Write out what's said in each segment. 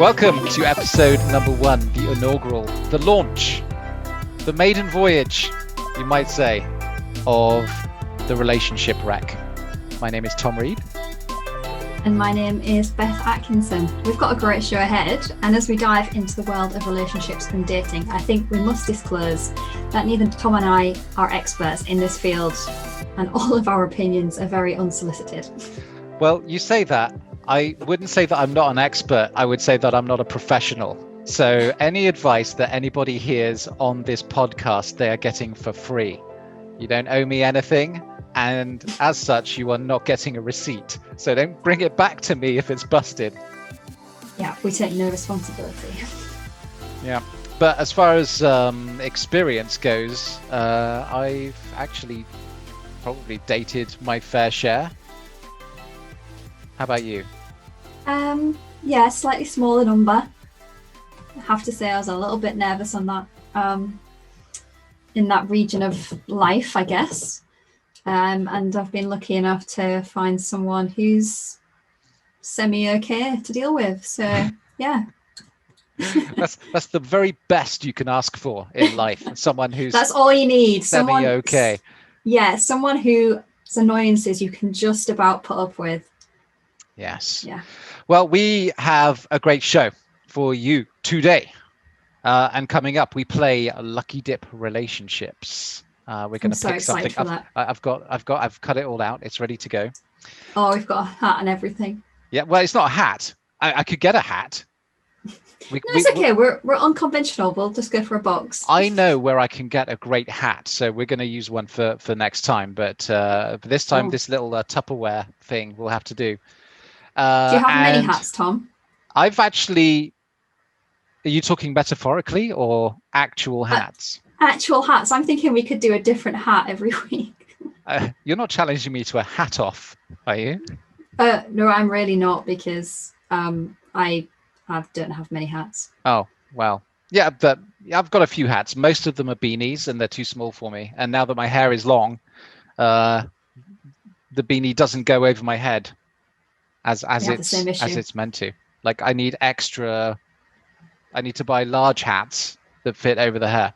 Please. Thank you. Welcome to episode number one, the inaugural, the launch, the maiden voyage, you might say, of the relationship wreck. My name is Tom Reed. And my name is Beth Atkinson. We've got a great show ahead, and as we dive into the world of relationships and dating, I think we must disclose that neither Tom and I are experts in this field, and all of our opinions are very unsolicited. Well, you say that. I wouldn't say that I'm not an expert. I would say that I'm not a professional. So, any advice that anybody hears on this podcast, they are getting for free. You don't owe me anything. And as such, you are not getting a receipt. So, don't bring it back to me if it's busted. Yeah, we take no responsibility. Yeah. But as far as um, experience goes, uh, I've actually probably dated my fair share. How about you? Um, yeah, slightly smaller number. I have to say, I was a little bit nervous on that. Um, in that region of life, I guess. Um, and I've been lucky enough to find someone who's semi okay to deal with. So yeah, that's that's the very best you can ask for in life. Someone who's that's all you need. Someone semi okay. Yeah, someone whose annoyances you can just about put up with. Yes. Yeah. Well, we have a great show for you today. Uh, and coming up, we play Lucky Dip Relationships. Uh, we're going to so pick excited something. for I've, that. I've got, I've got, I've cut it all out. It's ready to go. Oh, we've got a hat and everything. Yeah. Well, it's not a hat. I, I could get a hat. We, No, it's okay. We're we're unconventional. We'll just go for a box. I know where I can get a great hat, so we're going to use one for for next time. But uh, this time, Oh. this little uh, Tupperware thing will have to do. Uh, Do you have many hats, Tom? I've actually. Are you talking metaphorically or actual hats? Actual hats. I'm thinking we could do a different hat every week. Uh, you're not challenging me to a hat off, are you? Uh, no, I'm really not because um, I I don't have many hats. Oh well, yeah, but I've got a few hats. Most of them are beanies, and they're too small for me. And now that my hair is long, uh, the beanie doesn't go over my head as as it's as it's meant to. Like I need extra. I need to buy large hats that fit over the hair.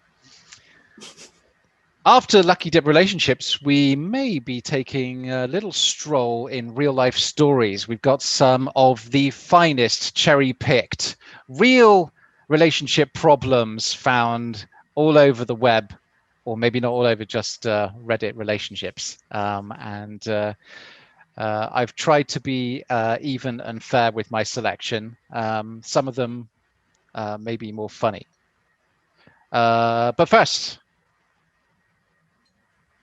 After Lucky Dip relationships, we may be taking a little stroll in real life stories. We've got some of the finest cherry picked real relationship problems found all over the web, or maybe not all over, just uh, Reddit relationships. Um, and uh, uh, I've tried to be uh, even and fair with my selection. Um, some of them uh, may be more funny. Uh, but first,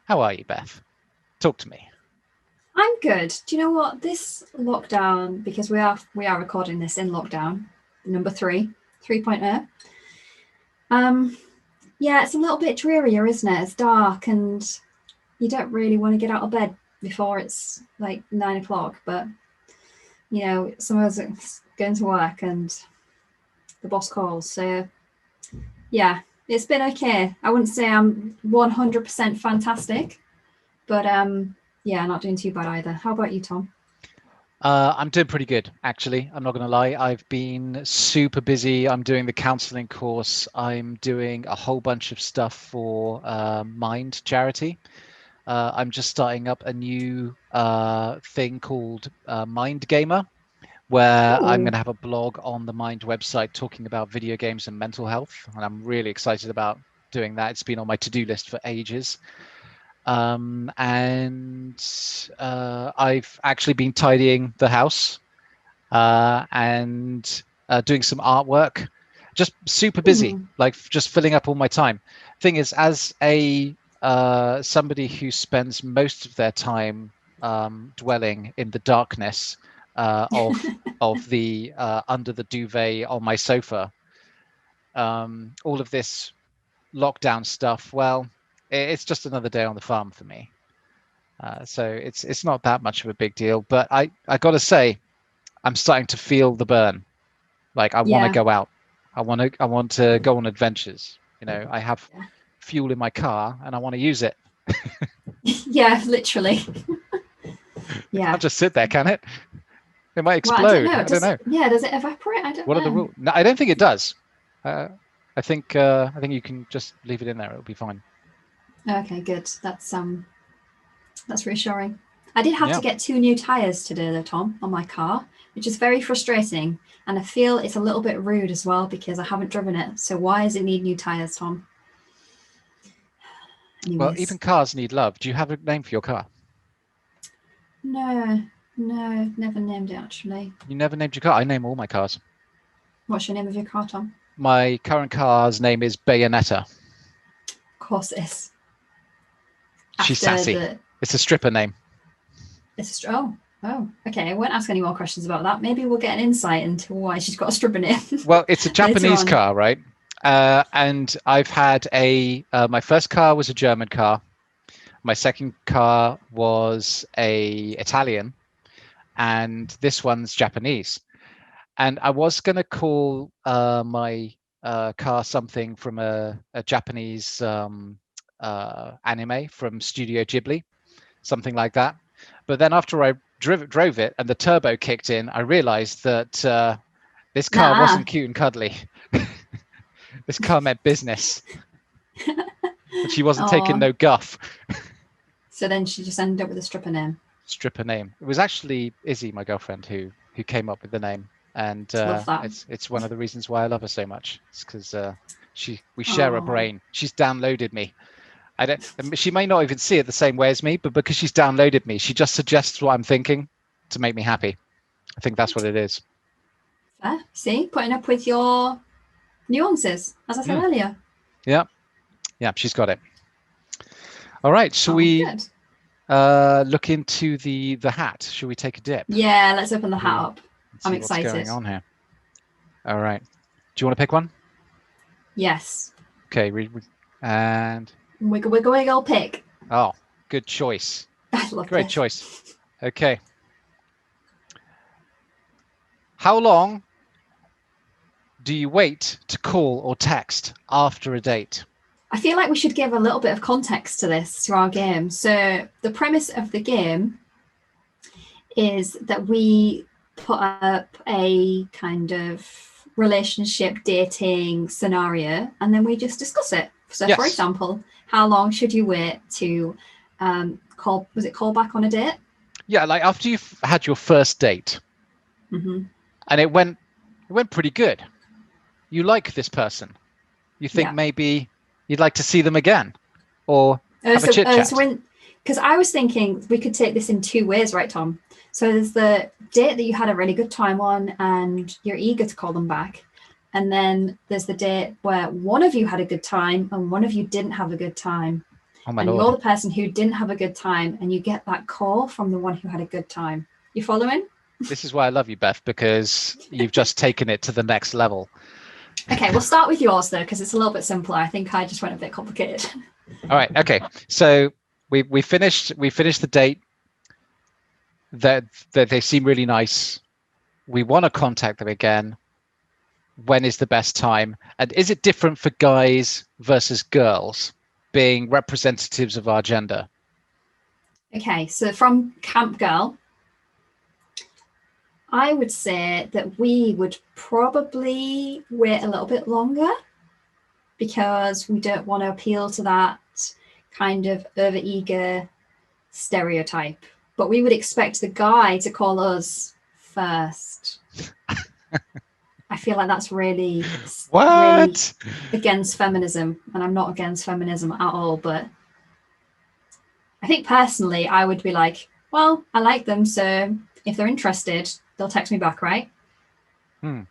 how are you, Beth? Talk to me. I'm good. Do you know what? This lockdown, because we are we are recording this in lockdown, number three, 3.0. Um, yeah, it's a little bit drearier, isn't it? It's dark and you don't really want to get out of bed before it's like nine o'clock, but you know, some of us are going to work and the boss calls. So yeah, it's been okay. I wouldn't say I'm 100% fantastic, but um yeah, not doing too bad either. How about you, Tom? Uh, I'm doing pretty good, actually. I'm not going to lie. I've been super busy. I'm doing the counseling course. I'm doing a whole bunch of stuff for uh, Mind charity. Uh, I'm just starting up a new uh, thing called uh, Mind Gamer, where I'm going to have a blog on the Mind website talking about video games and mental health. And I'm really excited about doing that. It's been on my to do list for ages um, and uh, I've actually been tidying the house uh, and uh, doing some artwork. Just super busy, Mhm. like just filling up all my time. Thing is, as a uh, somebody who spends most of their time um, dwelling in the darkness uh, of of the uh, under the duvet on my sofa, um, all of this lockdown stuff. Well, it's just another day on the farm for me. Uh, so it's it's not that much of a big deal. But I I got to say, I'm starting to feel the burn. Like I want to go out. I want to I want to go on adventures. You know, I have Yeah. Fuel in my car and I want to use it. yeah, literally. yeah. I'll just sit there, can it? It might explode. I I don't don't know. know. Does- Yeah, does it evaporate? I don't know. What know. are the rules? No, I don't think it does. Uh, I think uh, I think you can just leave it in there. It'll be fine. Okay, good. That's um, that's reassuring. I did have Yeah. to get two new tires today, though, Tom, on my car, which is very frustrating, and I feel it's a little bit rude as well because I haven't driven it. So why does it need new tires, Tom? Well, even cars need love. Do you have a name for your car? no, no, never named it actually. You never named your car. I name all my cars. What's your name of your car, Tom? My current car's name is Bayonetta. Of course, it is. She's sassy. the- It's a stripper name. It's a str- oh, oh, okay. I won't ask any more questions about that. Maybe we'll get an insight into why she's got a stripper name. Well, it's a Japanese car, right? Uh, and I've had a. Uh, my first car was a German car. My second car was a Italian, and this one's Japanese. And I was gonna call uh, my uh, car something from a, a Japanese um, uh, anime from Studio Ghibli, something like that. But then after I drove, drove it and the turbo kicked in, I realized that uh, this car Nah. wasn't cute and cuddly. This car meant business. but she wasn't Aw. taking no guff. so then she just ended up with a stripper name. Stripper name. It was actually Izzy, my girlfriend, who who came up with the name, and uh, Love that. it's it's one of the reasons why I love her so much. It's because uh, she we share a Aw. brain. She's downloaded me. I don't. I mean, She may not even see it the same way as me, but because she's downloaded me, she just suggests what I'm thinking to make me happy. I think that's what it is. Fair. See, putting up with your nuances, as I said Mm. earlier. Yeah, Yeah, she's got it. All right, so Oh, we good. uh, look into the the hat. Should we take a dip? Yeah, let's open the hat Yeah. up. and I'm see What's going excited. on here? All right. Do you want to pick one? Yes. Okay. Re- we, and Wiggle, wiggle, wiggle, pick. oh, good choice. I love Great this. choice. Okay. How long do you wait to call or text after a date? I feel like we should give a little bit of context to this, to our game. So, the premise of the game is that we put up a kind of relationship dating scenario and then we just discuss it. So, for example, how long should you wait to um, call? Was it call back on a date? Yeah, like after you've had your first date hmm and it went it went pretty good. You like this person. You think Yeah. maybe you'd like to see them again. Or Uh, Have a so, chit uh, so when, because I was thinking we could take this in two ways, right, Tom? So there's the date that you had a really good time on, and you're eager to call them back, and then there's the date where one of you had a good time and one of you didn't have a good time, oh my and you're the person who didn't have a good time, and you get that call from the one who had a good time. You following? This is why I love you, Beth, because you've just taken it to the next level. Okay, we'll start with yours though, because it's a little bit simpler. I think I just went a bit complicated. All right. Okay. So we we finished we finished the date. That that they seem really nice. We want to contact them again. When is the best time? And is it different for guys versus girls, being representatives of our gender? Okay, so from Camp Girl, I would say that we would probably wait a little bit longer because we don't want to appeal to that kind of overeager stereotype. But we would expect the guy to call us first. I feel like that's really, really What? against feminism, and I'm not against feminism at all, but I think personally, I would be like, well, I like them, so if they're interested, they'll text me back, right? Hmm.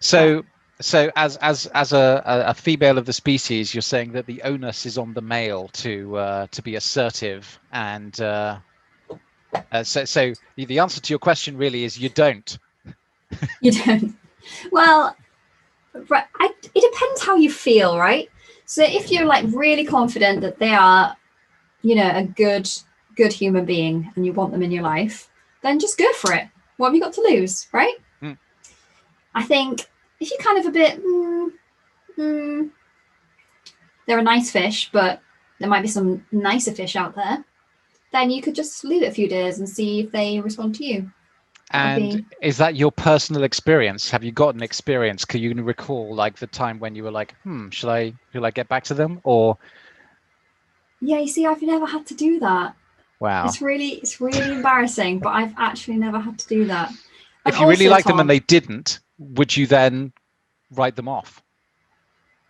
So so as as as a, a female of the species, you're saying that the onus is on the male to uh, to be assertive and uh, uh, so so the- the answer to your question really is you don't. You don't. Well, right, I, it depends how you feel, right? So if you're like really confident that they are, you know, a good good human being and you want them in your life, then just go for it. What have you got to lose, right? Hmm. I think if you're kind of a bit, mm, mm, they're a nice fish, but there might be some nicer fish out there, then you could just leave it a few days and see if they respond to you. And is that your personal experience? Have you got an experience? Can you recall like the time when you were like, hmm, should I should I get back to them? Or Yeah, you see, I've never had to do that. Wow. It's really, it's really embarrassing, but I've actually never had to do that. And If you really liked them and they didn't, would you then write them off?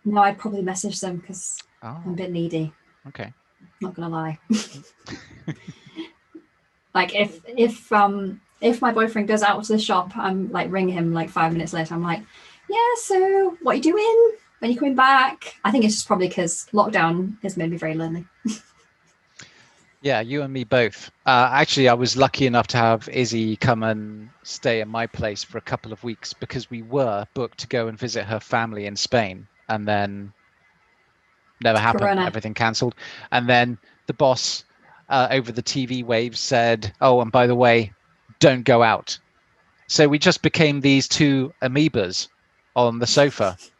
no, I'd probably message them because I'm a Oh, bit needy. okay. Not gonna lie. like if if um if my boyfriend goes out to the shop, I'm like ring him like five minutes later. I'm like, yeah, so what are you doing? When are you coming back? I think it's just probably because lockdown has made me very lonely. Yeah, you and me both. Uh, actually, I was lucky enough to have Izzy come and stay in my place for a couple of weeks because we were booked to go and visit her family in Spain, and then never happened. Corona. Everything cancelled, and then the boss uh, over the TV waves said, "Oh, and by the way, don't go out." So we just became these two amoebas on the sofa.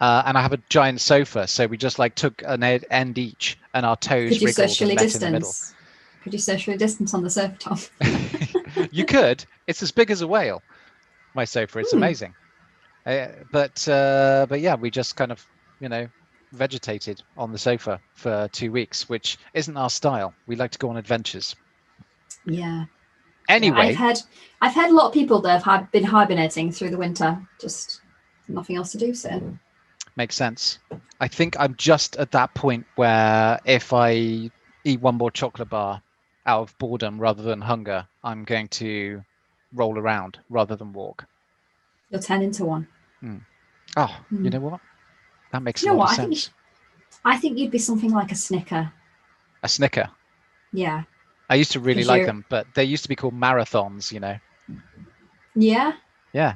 Uh, and I have a giant sofa, so we just like took an ed- end each, and our toes Could you wriggled socially and met in the middle. distance? Could you socially distance on the sofa, Tom? you could. It's as big as a whale. My sofa. It's Hmm. amazing. Uh, but uh, but yeah, we just kind of you know vegetated on the sofa for two weeks, which isn't our style. We like to go on adventures. Yeah. Anyway, I've had I've heard a lot of people that have been hibernating through the winter, just nothing else to do. So makes sense. I think I'm just at that point where if I eat one more chocolate bar out of boredom rather than hunger, I'm going to roll around rather than walk. you'll turn into one. Oh, you Hmm. know what? That makes You know what? I think sense. I think you'd be something like a snicker. A snicker. Yeah. I used to really like you're- them, but they used to be called marathons. You know. Yeah. Yeah,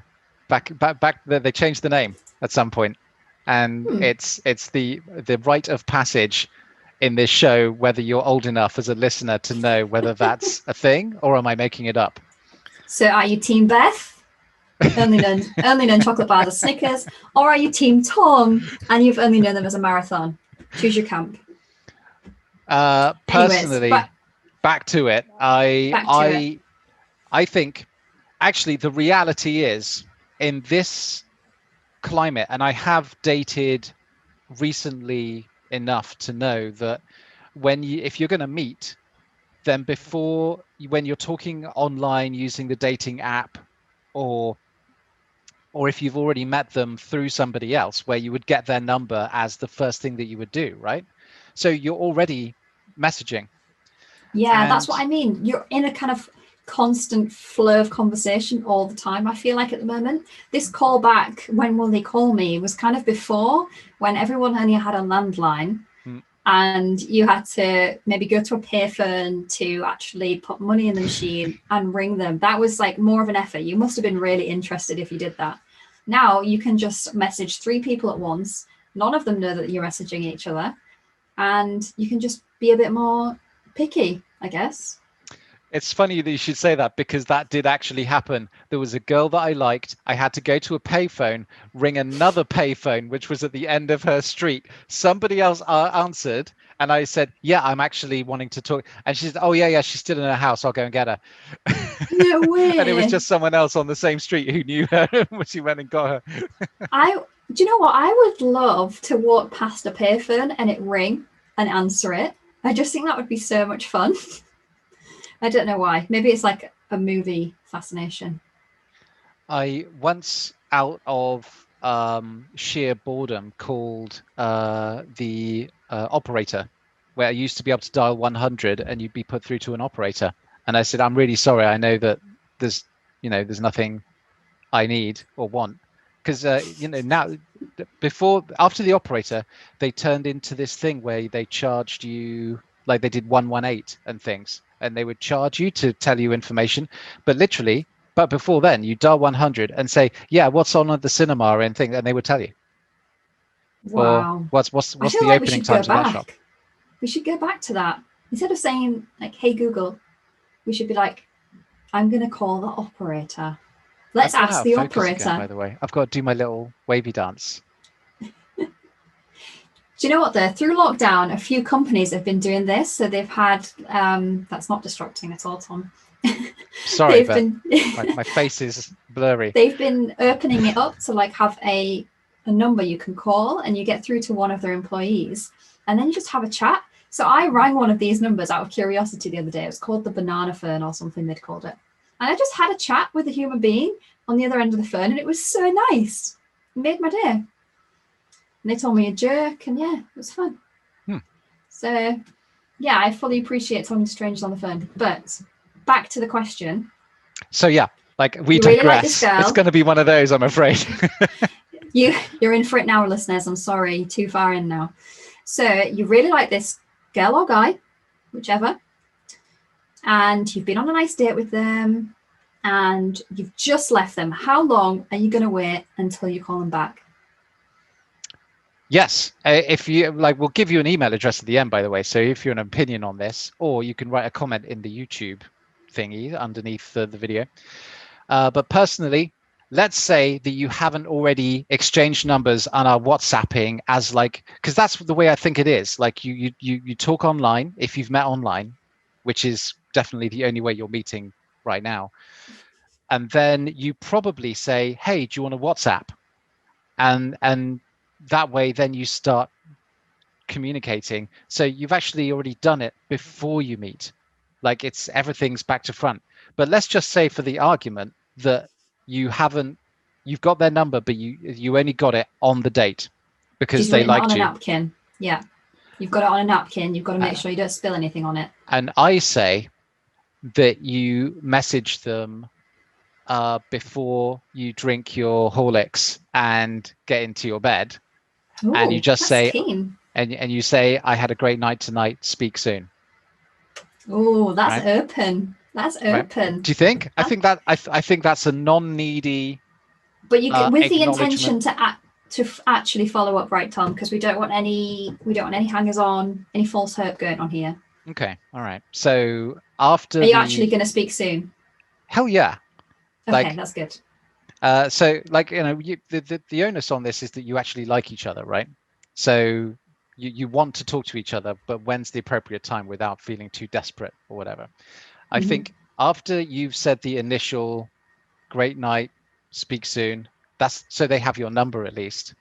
back back back. They changed the name at some point, and Hmm. it's it's the the rite of passage in this show. Whether you're old enough as a listener to know whether that's a thing or am I making it up? So are you Team Beth? only known only known chocolate bars as Snickers, or are you Team Tom and you've only known them as a marathon? Choose your camp. Uh, personally, but- back to it. I to I it. I think actually the reality is in this climate, and I have dated recently enough to know that when you if you're going to meet, then before when you're talking online using the dating app, or or if you've already met them through somebody else, where you would get their number as the first thing that you would do, right? So you're already messaging. Yeah, that's what I mean. You're in a kind of constant flow of conversation all the time. I feel like at the moment, this call back, when will they call me, was kind of before when everyone only had a landline. Hmm. And you had to maybe go to a payphone to actually put money in the machine and ring them. That was like more of an effort. You must have been really interested if you did that. Now you can just message three people at once. None of them know that you're messaging each other. And you can just be a bit more picky, I guess. It's funny that you should say that because that did actually happen. There was a girl that I liked. I had to go to a payphone, ring another payphone, which was at the end of her street. Somebody else uh, answered, and I said, "Yeah, I'm actually wanting to talk." And she said, "Oh yeah, yeah, she's still in her house. I'll go and get her." No way. and it was just someone else on the same street who knew her when she went and got her. I do you know what? I would love to walk past a payphone and it ring and answer it. I just think that would be so much fun. I don't know why. Maybe it's like a movie fascination. I once, out of um, sheer boredom, called uh, the uh, operator, where I used to be able to dial 100 and you'd be put through to an operator. And I said, "I'm really sorry. I know that there's, you know, there's nothing I need or want." Because uh, you know now, before after the operator, they turned into this thing where they charged you like they did 118 and things, and they would charge you to tell you information, but literally but before then, you dial 100 and say, "Yeah, what's on at the cinema and thing," and they would tell you. Wow. Or what's what's what's the like opening times of that shop? We should go back to that. Instead of saying like, hey Google, we should be like, I'm gonna call the operator. Let's ask the operator. Again, by the way, I've got to do my little wavy dance. Do you know what though? Through lockdown, a few companies have been doing this. So they've had um, that's not distracting at all, Tom. Sorry, but been my, my face is blurry. they've been opening it up to like have a a number you can call and you get through to one of their employees and then you just have a chat so i rang one of these numbers out of curiosity the other day it was called the banana fern or something they'd called it and i just had a chat with a human being on the other end of the phone and it was so nice it made my day and they told me a jerk and yeah it was fun. Hmm. so yeah i fully appreciate talking to strangers on the phone but back to the question. So yeah, like we You really like digress. it's going to be one of those, I'm afraid. you you're in for it now listeners. I'm sorry. Too far in now. So you really like this girl or guy whichever. And you've been on a nice date with them and you've just left them. How long are you going to wait until you call them back yes, uh, if you like, we'll give you an email address at the end, by the way. So if you're an opinion on this, or you can write a comment in the YouTube thingy underneath the, the video. Uh, but personally, let's say that you haven't already exchanged numbers and are WhatsApping as like, because that's the way I think it is. Like you, you, you, you talk online if you've met online, which is definitely the only way you're meeting right now. And then you probably say, "Hey, do you want a WhatsApp?" And and that way, then you start communicating. So you've actually already done it before you meet. Like it's everything's back to front. But let's just say, for the argument, that you haven't, you've got their number, but you you only got it on the date because they liked on you. a napkin yeah you've got it on a napkin you've got to make Uh, sure you don't spill anything on it and I say that you message them uh, before you drink your Horlicks and get into your bed, And you just say- keen. and and you say, "I had a great night tonight. Speak soon." oh that's Right. open that's Right. open Do you think? I Uh, think that I, th- I think that's a non-needy. But you uh, with the intention to act, to f- actually follow up, right, Tom? Because we don't want any we don't want any hangers on, any false hope going on here. Okay, all right. So after Are you the- actually going to speak soon? hell yeah. Okay, Like- that's good. Uh, so like you know, you, the, the the onus on this is that you actually like each other, right? So you you want to talk to each other, but when's the appropriate time without feeling too desperate or whatever? I Mhm. think after you've said the initial great night, speak soon. That's so they have your number at least.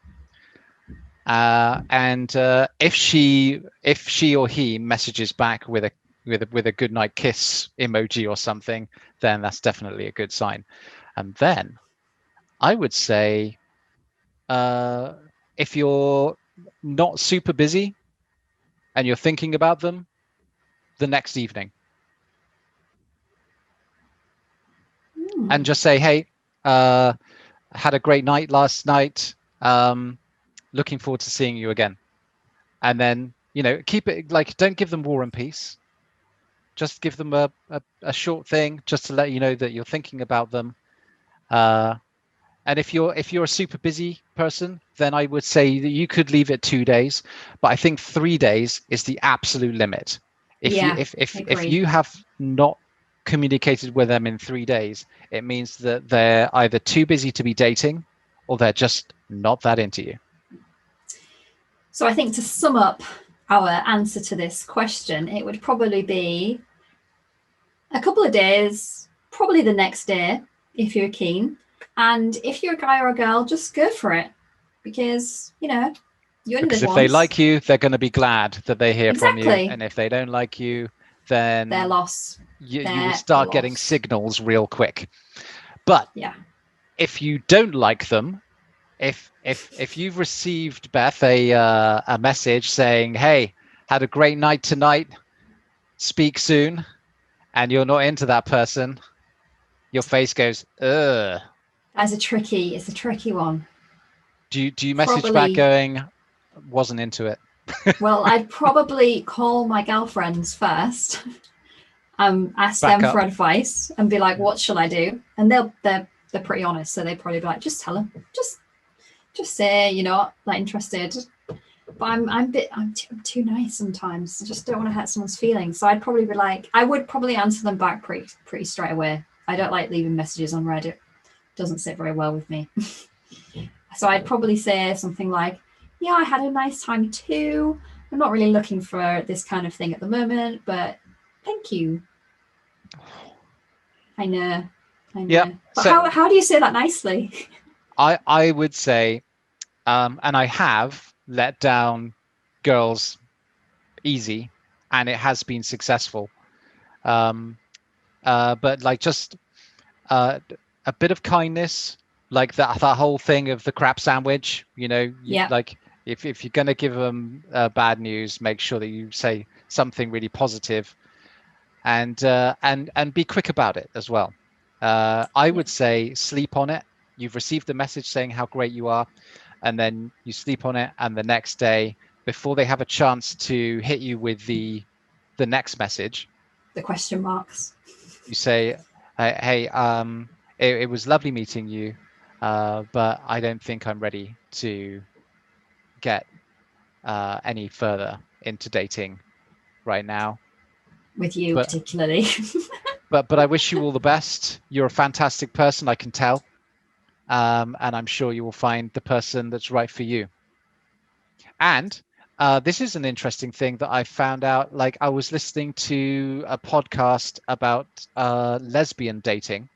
Uh, and uh, if she if she or he messages back with a with a, with a good night kiss emoji or something, then that's definitely a good sign. And then I would say uh, if you're not super busy and you're thinking about them, the next evening. Hmm. and just say, "Hey, uh, had a great night last night. Um, looking forward to seeing you again." And then you know, keep it like don't give them war and peace. Just give them a, a, a short thing, just to let you know that you're thinking about them. Uh, and if you're if you're a super busy person, then I would say that you could leave it two days. But I think three days is the absolute limit. If Yeah, you if if, if you have not communicated with them in three days, it means that they're either too busy to be dating or they're just not that into you. So I think to sum up our answer to this question, it would probably be a couple of days, probably the next day, if you're keen. And if you're a guy or a girl, just go for it. Because, you know, you only Because live if they like you, they're going to be glad that they hear from Exactly. you. And if they don't like you, then their loss. you, you will start getting loss. signals real quick. But Yeah. if you don't like them, if if if you've received Beth a uh, a message saying, "Hey, had a great night tonight, speak soon," and you're not into that person, your face goes, "Ugh." That's a tricky, it's a tricky one. Do you do you message Probably- back going, "Wasn't into it"? Well, I'd probably call my girlfriends first, um, ask Back them up. for advice, and be like, "What shall I do?" And they'll they're they're pretty honest, so they'd probably be like, "Just tell them, just just say you're not like interested." But I'm I'm bit I'm too, I'm too nice sometimes. I just don't want to hurt someone's feelings. So I'd probably be like, I would probably answer them back pretty pretty straight away. I don't like leaving messages on Reddit. Doesn't sit very well with me. so I'd probably say something like, yeah, I had a nice time too. I'm not really looking for this kind of thing at the moment, but thank you. I know. I know. Yeah, But so- how, how do you say that nicely? I I would say, um, and I have let down girls easy, and it has been successful. Um, uh, but like just uh, a bit of kindness, like that that whole thing of the crap sandwich. You know, Yeah. like if if you're gonna give them uh, bad news, make sure that you say something really positive, and uh, and and be quick about it as well. Uh, I would say sleep on it. You've received the message saying how great you are, and then you sleep on it, and the next day, before they have a chance to hit you with the the next message, The question marks. you say, "Hey, hey um, it, it was lovely meeting you, uh, but I don't think I'm ready to get uh, any further into dating right now. With you But- particularly. But but I wish you all the best. You're a fantastic person, I can tell, um, and I'm sure you will find the person that's right for you. And uh, this is an interesting thing that I found out. Like I was listening to a podcast about uh, lesbian dating.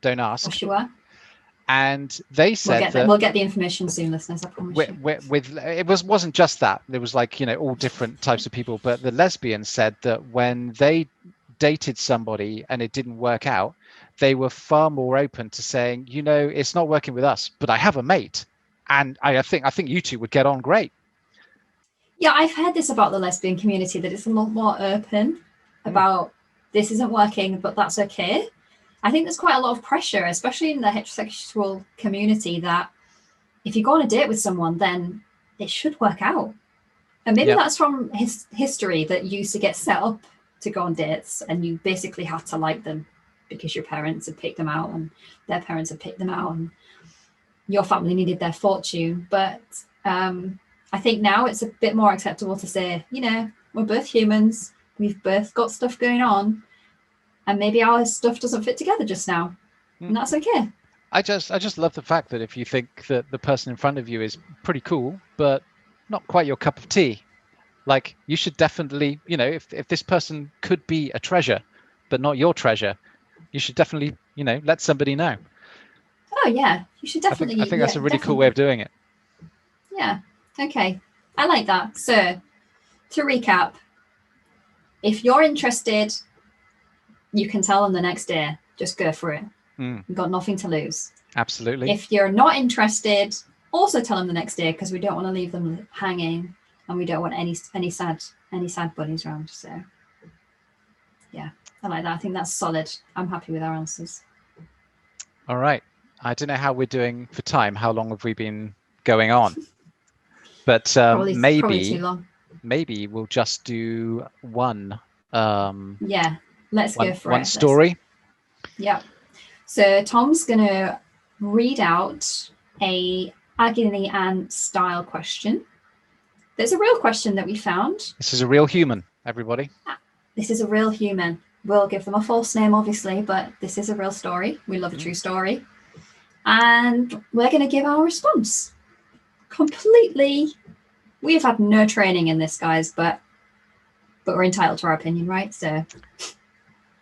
Don't ask. For sure. and they We'll said get, the, that we'll get the information soon, listeners. I promise with, you. with, with it was wasn't just that there was like you know all different types of people but the lesbians said that when they dated somebody and it didn't work out they were far more open to saying you know it's not working with us but i have a mate and i, I think i think you two would get on great Yeah, I've heard this about the lesbian community that it's a lot more open Mm. about this isn't working, but that's okay. I think there's quite a lot of pressure, especially in the heterosexual community, that if you go on a date with someone, then it should work out. And maybe Yeah. that's from his history that you used to get set up to go on dates and you basically had to like them because your parents had picked them out and their parents had picked them out and your family needed their fortune. But um, I think now it's a bit more acceptable to say, you know, we're both humans, we've both got stuff going on, and maybe our stuff doesn't fit together just now. Mm. And that's okay. i just i just love the fact that if you think that the person in front of you is pretty cool but not quite your cup of tea like you should definitely you know if, if this person could be a treasure but not your treasure you should definitely you know let somebody know Oh yeah, you should i definitely. think i think that's a really cool way of doing it Yeah. Okay. I like that. So, to recap, if you're interested, you can tell them the next day. Just go for it. Mm. You've got nothing to lose. absolutely If you're not interested, also tell them the next day because we don't want to leave them hanging, and we don't want any any sad any sad bunnies around. So, yeah, I like that. I think that's solid. I'm happy with our answers. all right i don't know how we're doing for time how long have we been going on but um, Probably, probably maybe long. maybe we'll just do one um Yeah, let's one, go for one it. Let's- story Yeah. So Tom's going to read out a agony aunt style question. There's a real question that we found. this is a real human everybody ah, This is a real human. We'll give them a false name, obviously, but this is a real story. We love a mm-hmm. true story. And we're going to give our response. Completely. We've had no training in this, guys, but but we're entitled to our opinion, right? So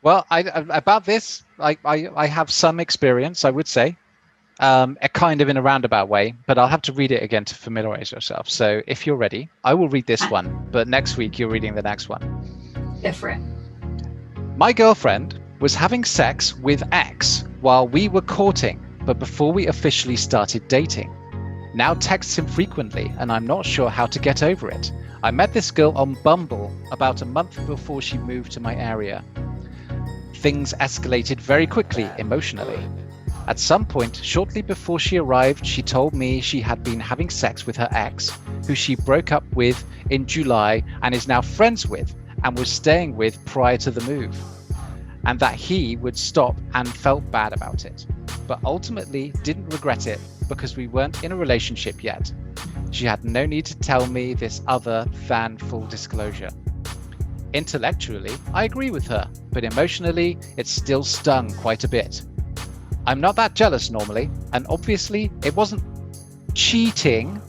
Well, I, about this, I, I, I have some experience, I would say, um, a kind of in a roundabout way, but I'll have to read it again to familiarize yourself. So if you're ready, I will read this one, but next week you're reading the next one. go for it. My girlfriend was having sex with ex while we were courting, but before we officially started dating. Now texts him frequently, and I'm not sure how to get over it. I met this girl on Bumble about a month before she moved to my area. Things escalated very quickly emotionally. At some point, shortly before she arrived, she told me she had been having sex with her ex, who she broke up with in July and is now friends with and was staying with prior to the move, and that he would stop and felt bad about it, but ultimately didn't regret it because we weren't in a relationship yet. She had no need to tell me this other than full disclosure. Intellectually, I agree with her, but emotionally, it still stung quite a bit. I'm not that jealous normally, and obviously, it wasn't cheating.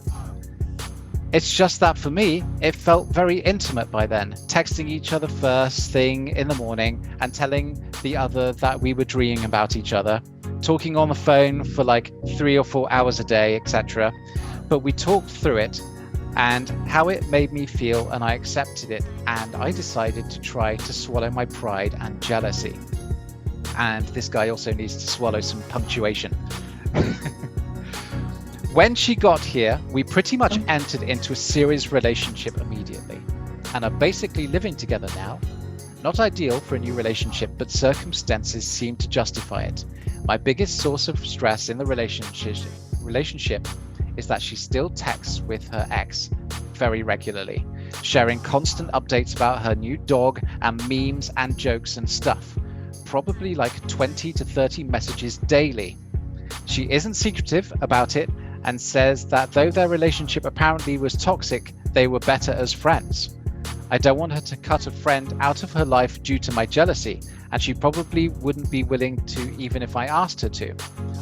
It's just that for me, it felt very intimate by then, texting each other first thing in the morning and telling the other that we were dreaming about each other, talking on the phone for like three or four hours a day, etc. But we talked through it and how it made me feel, and I accepted it. And I decided to try to swallow my pride and jealousy. And this guy also needs to swallow some punctuation. when she got here, we pretty much oh. entered into a serious relationship immediately and are basically living together now. Not ideal for a new relationship, but circumstances seem to justify it. My biggest source of stress in the relationship relationship is that she still texts with her ex very regularly, sharing constant updates about her new dog and memes and jokes and stuff. Probably like 20 to 30 messages daily. She isn't secretive about it and says that though their relationship apparently was toxic, they were better as friends. I don't want her to cut a friend out of her life due to my jealousy, and she probably wouldn't be willing to even if I asked her to.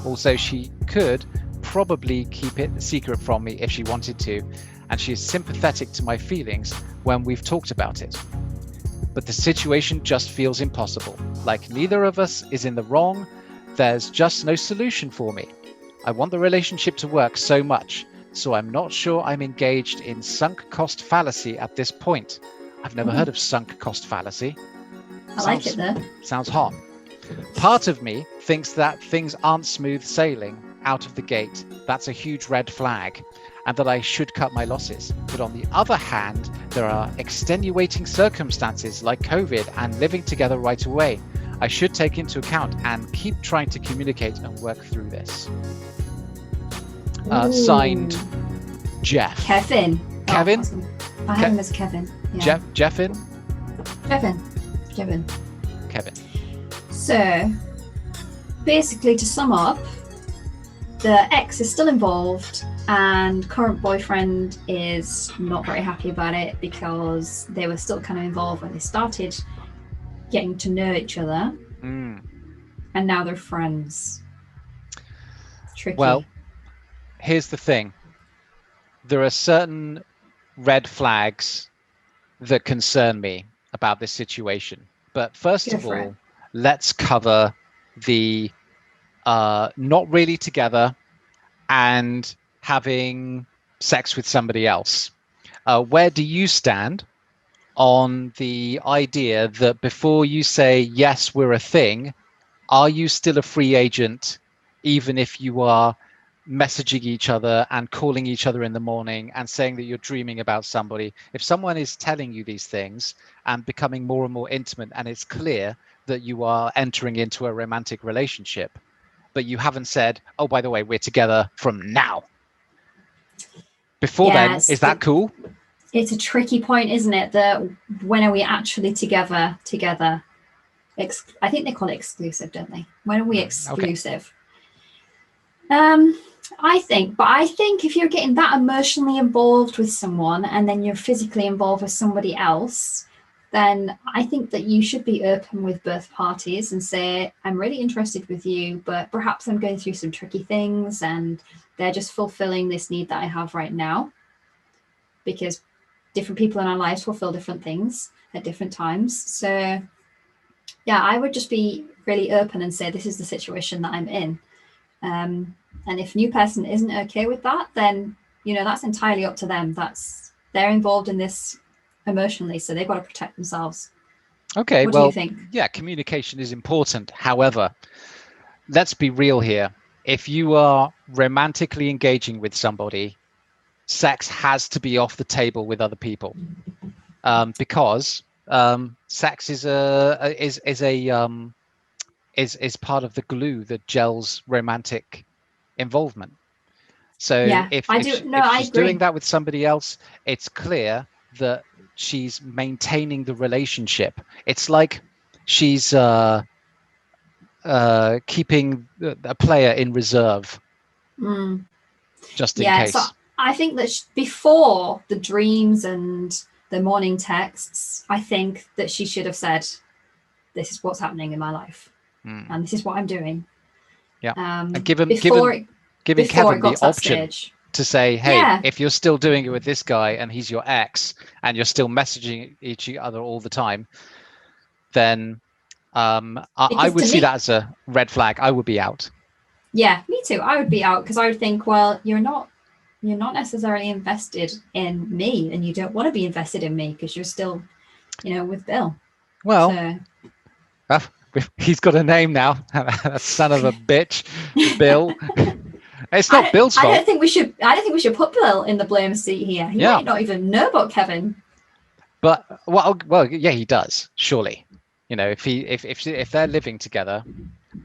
Also, she could probably keep it secret from me if she wanted to, and she is sympathetic to my feelings when we've talked about it. But the situation just feels impossible. Like neither of us is in the wrong, there's just no solution for me. I want the relationship to work so much, so I'm not sure I'm engaged in sunk cost fallacy at this point. I've never Mhm. heard of sunk cost fallacy. I like it though. Sounds hot. Part of me thinks that things aren't smooth sailing out of the gate. That's a huge red flag, and that I should cut my losses. But on the other hand, there are extenuating circumstances like COVID and living together right away. I should take into account and keep trying to communicate and work through this. Uh, signed, Jeff. Kevin. Kevin? Oh, I, was I have him as Kevin. Yeah. Jeff. Jeffin. Kevin. Kevin. Kevin. So, basically, to sum up, the ex is still involved, and current boyfriend is not very happy about it because they were still kind of involved when they started getting to know each other, Mm. and now they're friends. Tricky. Well, here's the thing there are certain red flags that concern me about this situation. But first Go of all, let's cover the uh, not really together and having sex with somebody else. Uh, where do you stand on the idea that before you say, yes, we're a thing, are you still a free agent, even if you are messaging each other and calling each other in the morning and saying that you're dreaming about somebody? If someone is telling you these things and becoming more and more intimate, and it's clear that you are entering into a romantic relationship, but you haven't said, oh, by the way, we're together from now. Before Yes, then, is that cool? it's a tricky point, isn't it? That when are we actually together? Together, Ex- I think they call it exclusive, don't they? When are we exclusive? Um, I think, but I think if you're getting that emotionally involved with someone and then you're physically involved with somebody else, then I think that you should be open with both parties and say, I'm really interested with you, but perhaps I'm going through some tricky things and they're just fulfilling this need that I have right now. Because different people in our lives fulfill different things at different times. So, yeah, I would just be really open and say, this is the situation that I'm in. Um, and if new person isn't okay with that, then you know that's entirely up to them. That's they're involved in this emotionally, so they've got to protect themselves. Okay, what do well, you think? yeah, communication is important. However, let's be real here. If you are romantically engaging with somebody, sex has to be off the table with other people, um, because um, sex is a is is a um, is is part of the glue that gels romantic involvement. So Yeah, if, I if, do- no, if she's doing that with somebody else, it's clear that she's maintaining the relationship. It's like she's uh, uh, keeping a player in reserve Mm. just in Yeah, case. so I think that sh- before the dreams and the morning texts, I think that she should have said, "This is what's happening in my life, Mm. and this is what I'm doing." Yeah. Um, And given- before given- it, Giving before Kevin it got the option stage. To say, hey, Yeah. if you're still doing it with this guy and he's your ex and you're still messaging each other all the time, then um, I, I would see me- that as a red flag. I would be out. Yeah, me too. I would be out because I would think, well, you're not you're not necessarily invested in me and you don't want to be invested in me because you're still, you know, with Bill. Well, So, he's got a name now. Son of a bitch, Bill. it's not Bill's I don't think we should I don't think we should put Bill in the blame seat here. He Yeah. might not even know about Kevin. But well, well, yeah, he does. Surely, you know, if he if if if they're living together,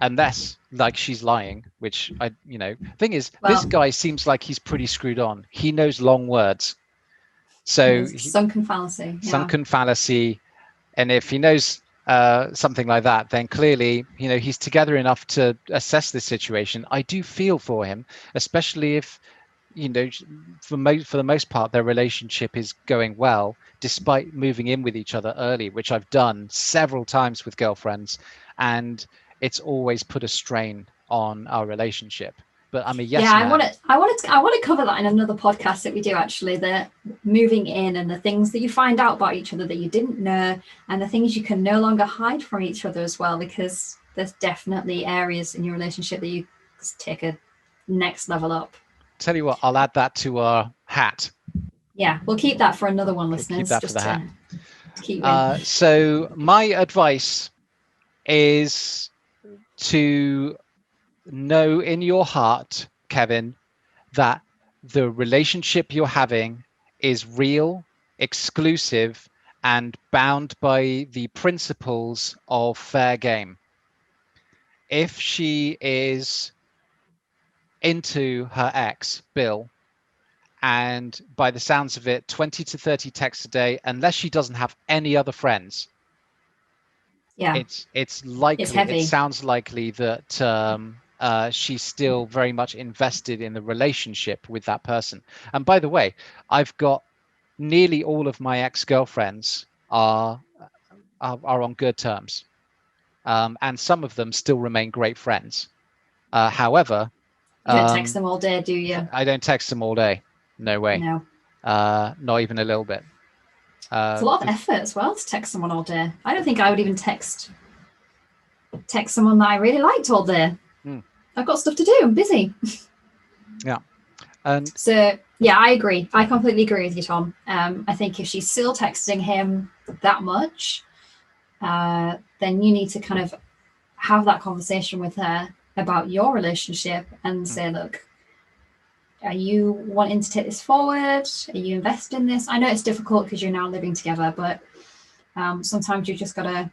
unless like she's lying, which I, you know, thing is, this guy seems like he's pretty screwed on. He knows long words, so he- sunken fallacy. Yeah. sunken fallacy, and if he knows uh, something like that, then clearly, you know, he's together enough to assess this situation. I do feel for him, especially if, you know, for most for the most part, their relationship is going well, despite moving in with each other early, which I've done several times with girlfriends, and it's always put a strain on our relationship. But I'm a yes yeah, man. I want to. I want to. I want to cover that in another podcast that we do. Actually, the moving in and the things that you find out about each other that you didn't know, and the things you can no longer hide from each other as well, because there's definitely areas in your relationship that you take a next level up. Tell you what, I'll add that to our hat. Yeah, we'll keep that for another one, We'll keep listeners. that for the to, hat. Uh, so my advice is to know in your heart, Kevin, that the relationship you're having is real, exclusive, and bound by the principles of fair game. If she is into her ex, Bill, and by the sounds of it, 20 to 30 texts a day, unless she doesn't have any other friends, yeah, it's it's likely heavy. it sounds likely that um uh she's still very much invested in the relationship with that person. And by the way i've got nearly all of my ex-girlfriends are are, are on good terms. Um and some of them still remain great friends. Uh however you don't text um, them all day, do you? i don't text them all day. No way. No, uh not even a little bit. Uh it's a lot of effort as well to text someone all day. I don't think I would even text text someone that I really liked all day. Hmm. I've got stuff to do. I'm busy. Yeah. And So yeah, I agree. I completely agree with you, Tom. Um, I think if she's still texting him that much, uh, then you need to kind of have that conversation with her about your relationship and say, look, are you wanting to take this forward? Are you invested in this? I know it's difficult because you're now living together, but um, sometimes you just gotta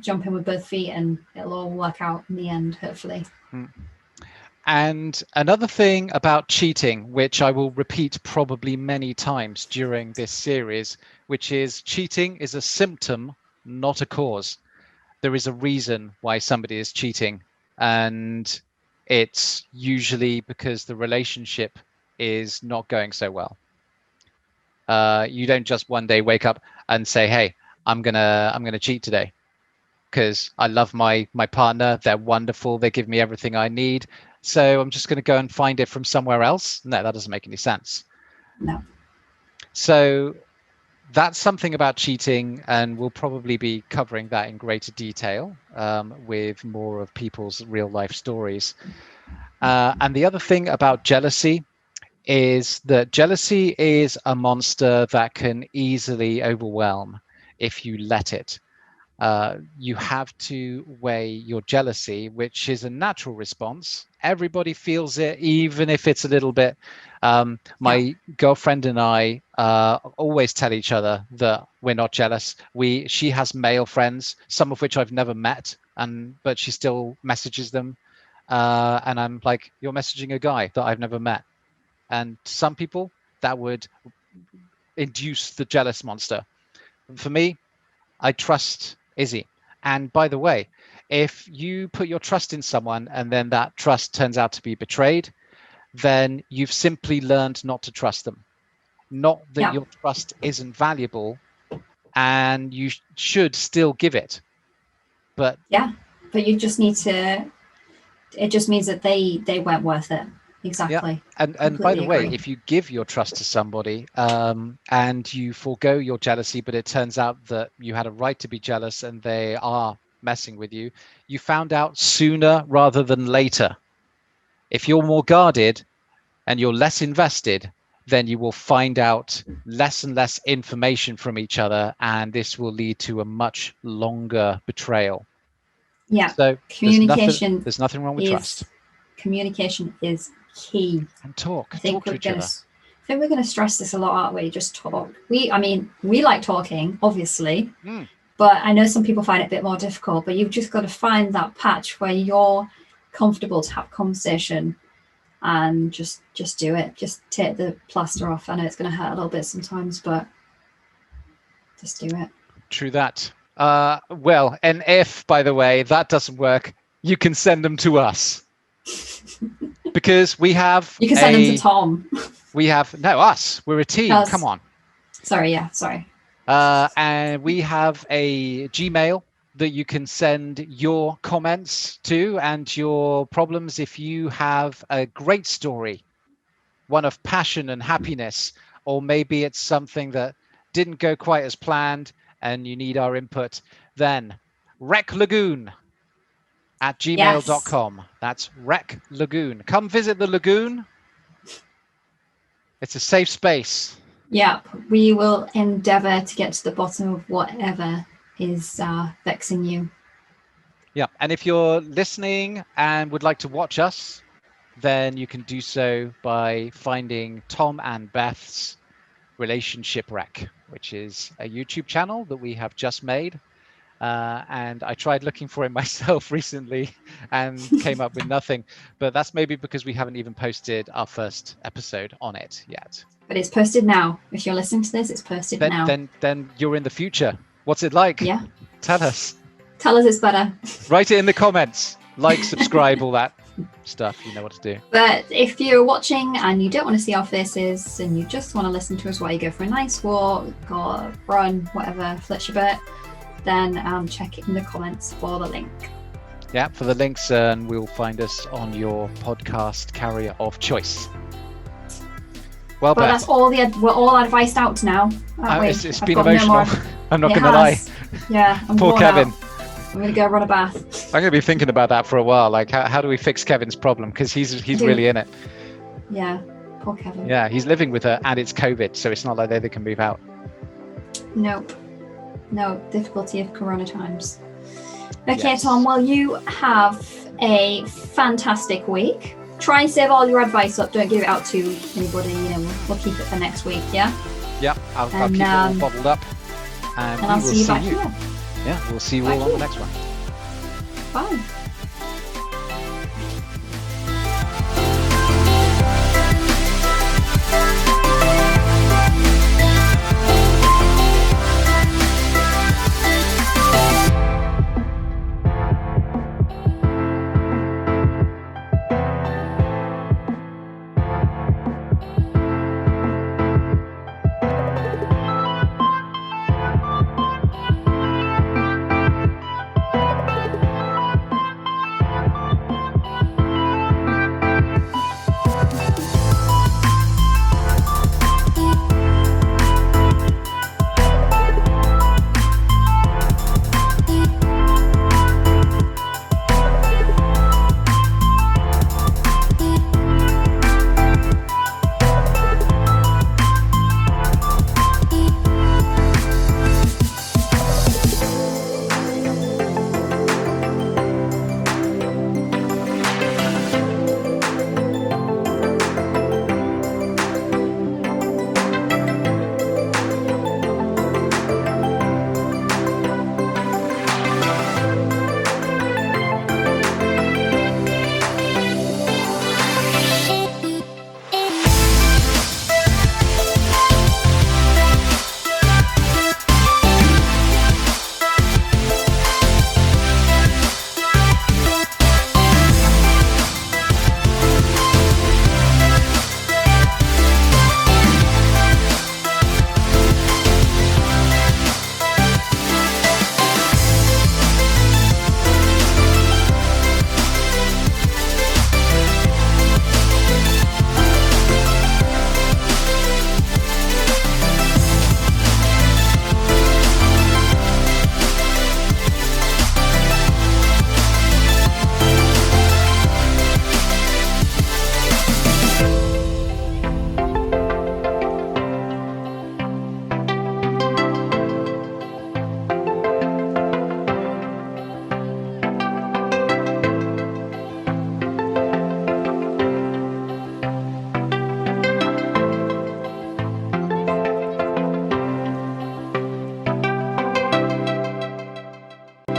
jump in with both feet and it'll all work out in the end, hopefully. And another thing about cheating, which I will repeat probably many times during this series, which is cheating is a symptom, not a cause. There is a reason why somebody is cheating, and it's usually because the relationship is not going so well. Uh, you don't just one day wake up and say, "Hey, I'm gonna I'm gonna cheat today," because I love my my partner. They're wonderful. They give me everything I need so I'm just going to go and find it from somewhere else. No, that doesn't make any sense. No. So that's something about cheating, and we'll probably be covering that in greater detail um, with more of people's real life stories. Uh, and the other thing about jealousy is that jealousy is a monster that can easily overwhelm if you let it. Uh, you have to weigh your jealousy, which is a natural response. Everybody feels it, even if it's a little bit. Um, my girlfriend and I uh, always tell each other that we're not jealous. We she has male friends, some of which I've never met, and but she still messages them, uh, and I'm like, you're messaging a guy that I've never met, and some people that would induce the jealous monster. For me, I trust Izzy. And by the way, if you put your trust in someone and then that trust turns out to be betrayed, then you've simply learned not to trust them. Not that Yeah. your trust isn't valuable and you sh- should still give it. But yeah, but you just need to it just means that they they weren't worth it exactly. And and by the Completely way, if you give your trust to somebody um, and you forego your jealousy, but it turns out that you had a right to be jealous and they are messing with you, you found out sooner rather than later. If you're more guarded and you're less invested, then you will find out less and less information from each other, and this will lead to a much longer betrayal. Yeah, So there's nothing, communication there's nothing wrong with is trust. communication is key. And talk, I think talk we're gonna. other. s- I think we're going to stress this a lot, aren't we? Just talk. We, I mean, we like talking, obviously, Mm. but I know some people find it a bit more difficult. But you've just got to find that patch where you're comfortable to have conversation, and just just do it. Just take the plaster off. I know it's going to hurt a little bit sometimes, but just do it. True that. Uh, well, and if, by the way, that doesn't work, you can send them to us because we have You can send a, them to Tom. we have no us. We're a team. Us. Come on. Sorry, yeah, sorry. Uh, and we have a Gmail that you can send your comments to and your problems if you have a great story, one of passion and happiness, or maybe it's something that didn't go quite as planned and you need our input, then Wreck Lagoon at gmail.com. That's Rec Lagoon. Come visit the lagoon. It's a safe space. Yep, we will endeavour to get to the bottom of whatever is uh, vexing you. Yeah, and if you're listening and would like to watch us, then you can do so by finding Tom and Beth's Relationship Wreck, which is a YouTube channel that we have just made. Uh, and I tried looking for it myself recently and came up with nothing. But that's maybe because we haven't even posted our first episode on it yet. But it's posted now. If you're listening to this, it's posted Then, now. then, then you're in the future. What's it like? yeah, Tell us. tell us it's better. Write it in the comments. Like, subscribe, all that stuff. You know what to do. But if you're watching and you don't want to see our faces and you just want to listen to us while you go for a nice walk or run, whatever floats your boat, then um, check in the comments for the link. Yeah, for the links, uh, and we'll find us on your podcast carrier of choice. Well, But that's all the ad- we're all advised out now. uh, it's, it's been got no emotional. I'm not going to lie. Yeah, I'm Poor worn out. Kevin. I'm gonna go run a bath. I'm going to be thinking about that for a while. Like, how, how do we fix Kevin's problem? Because he's he's do. really in it. Yeah, poor Kevin. Yeah, he's living with her, and it's COVID, so it's not like they, they can move out. Nope. No difficulty of Corona times. Okay, Yes. Tom. Well, you have a fantastic week. Try and save all your advice up. Don't give it out to anybody. You know, we'll, keep it for next week. Yeah, Yep, I'll, I'll And, keep it all um, bottled up, and, and I'll will see you back you. here. Yeah, we'll see you Back all on the next one. Bye.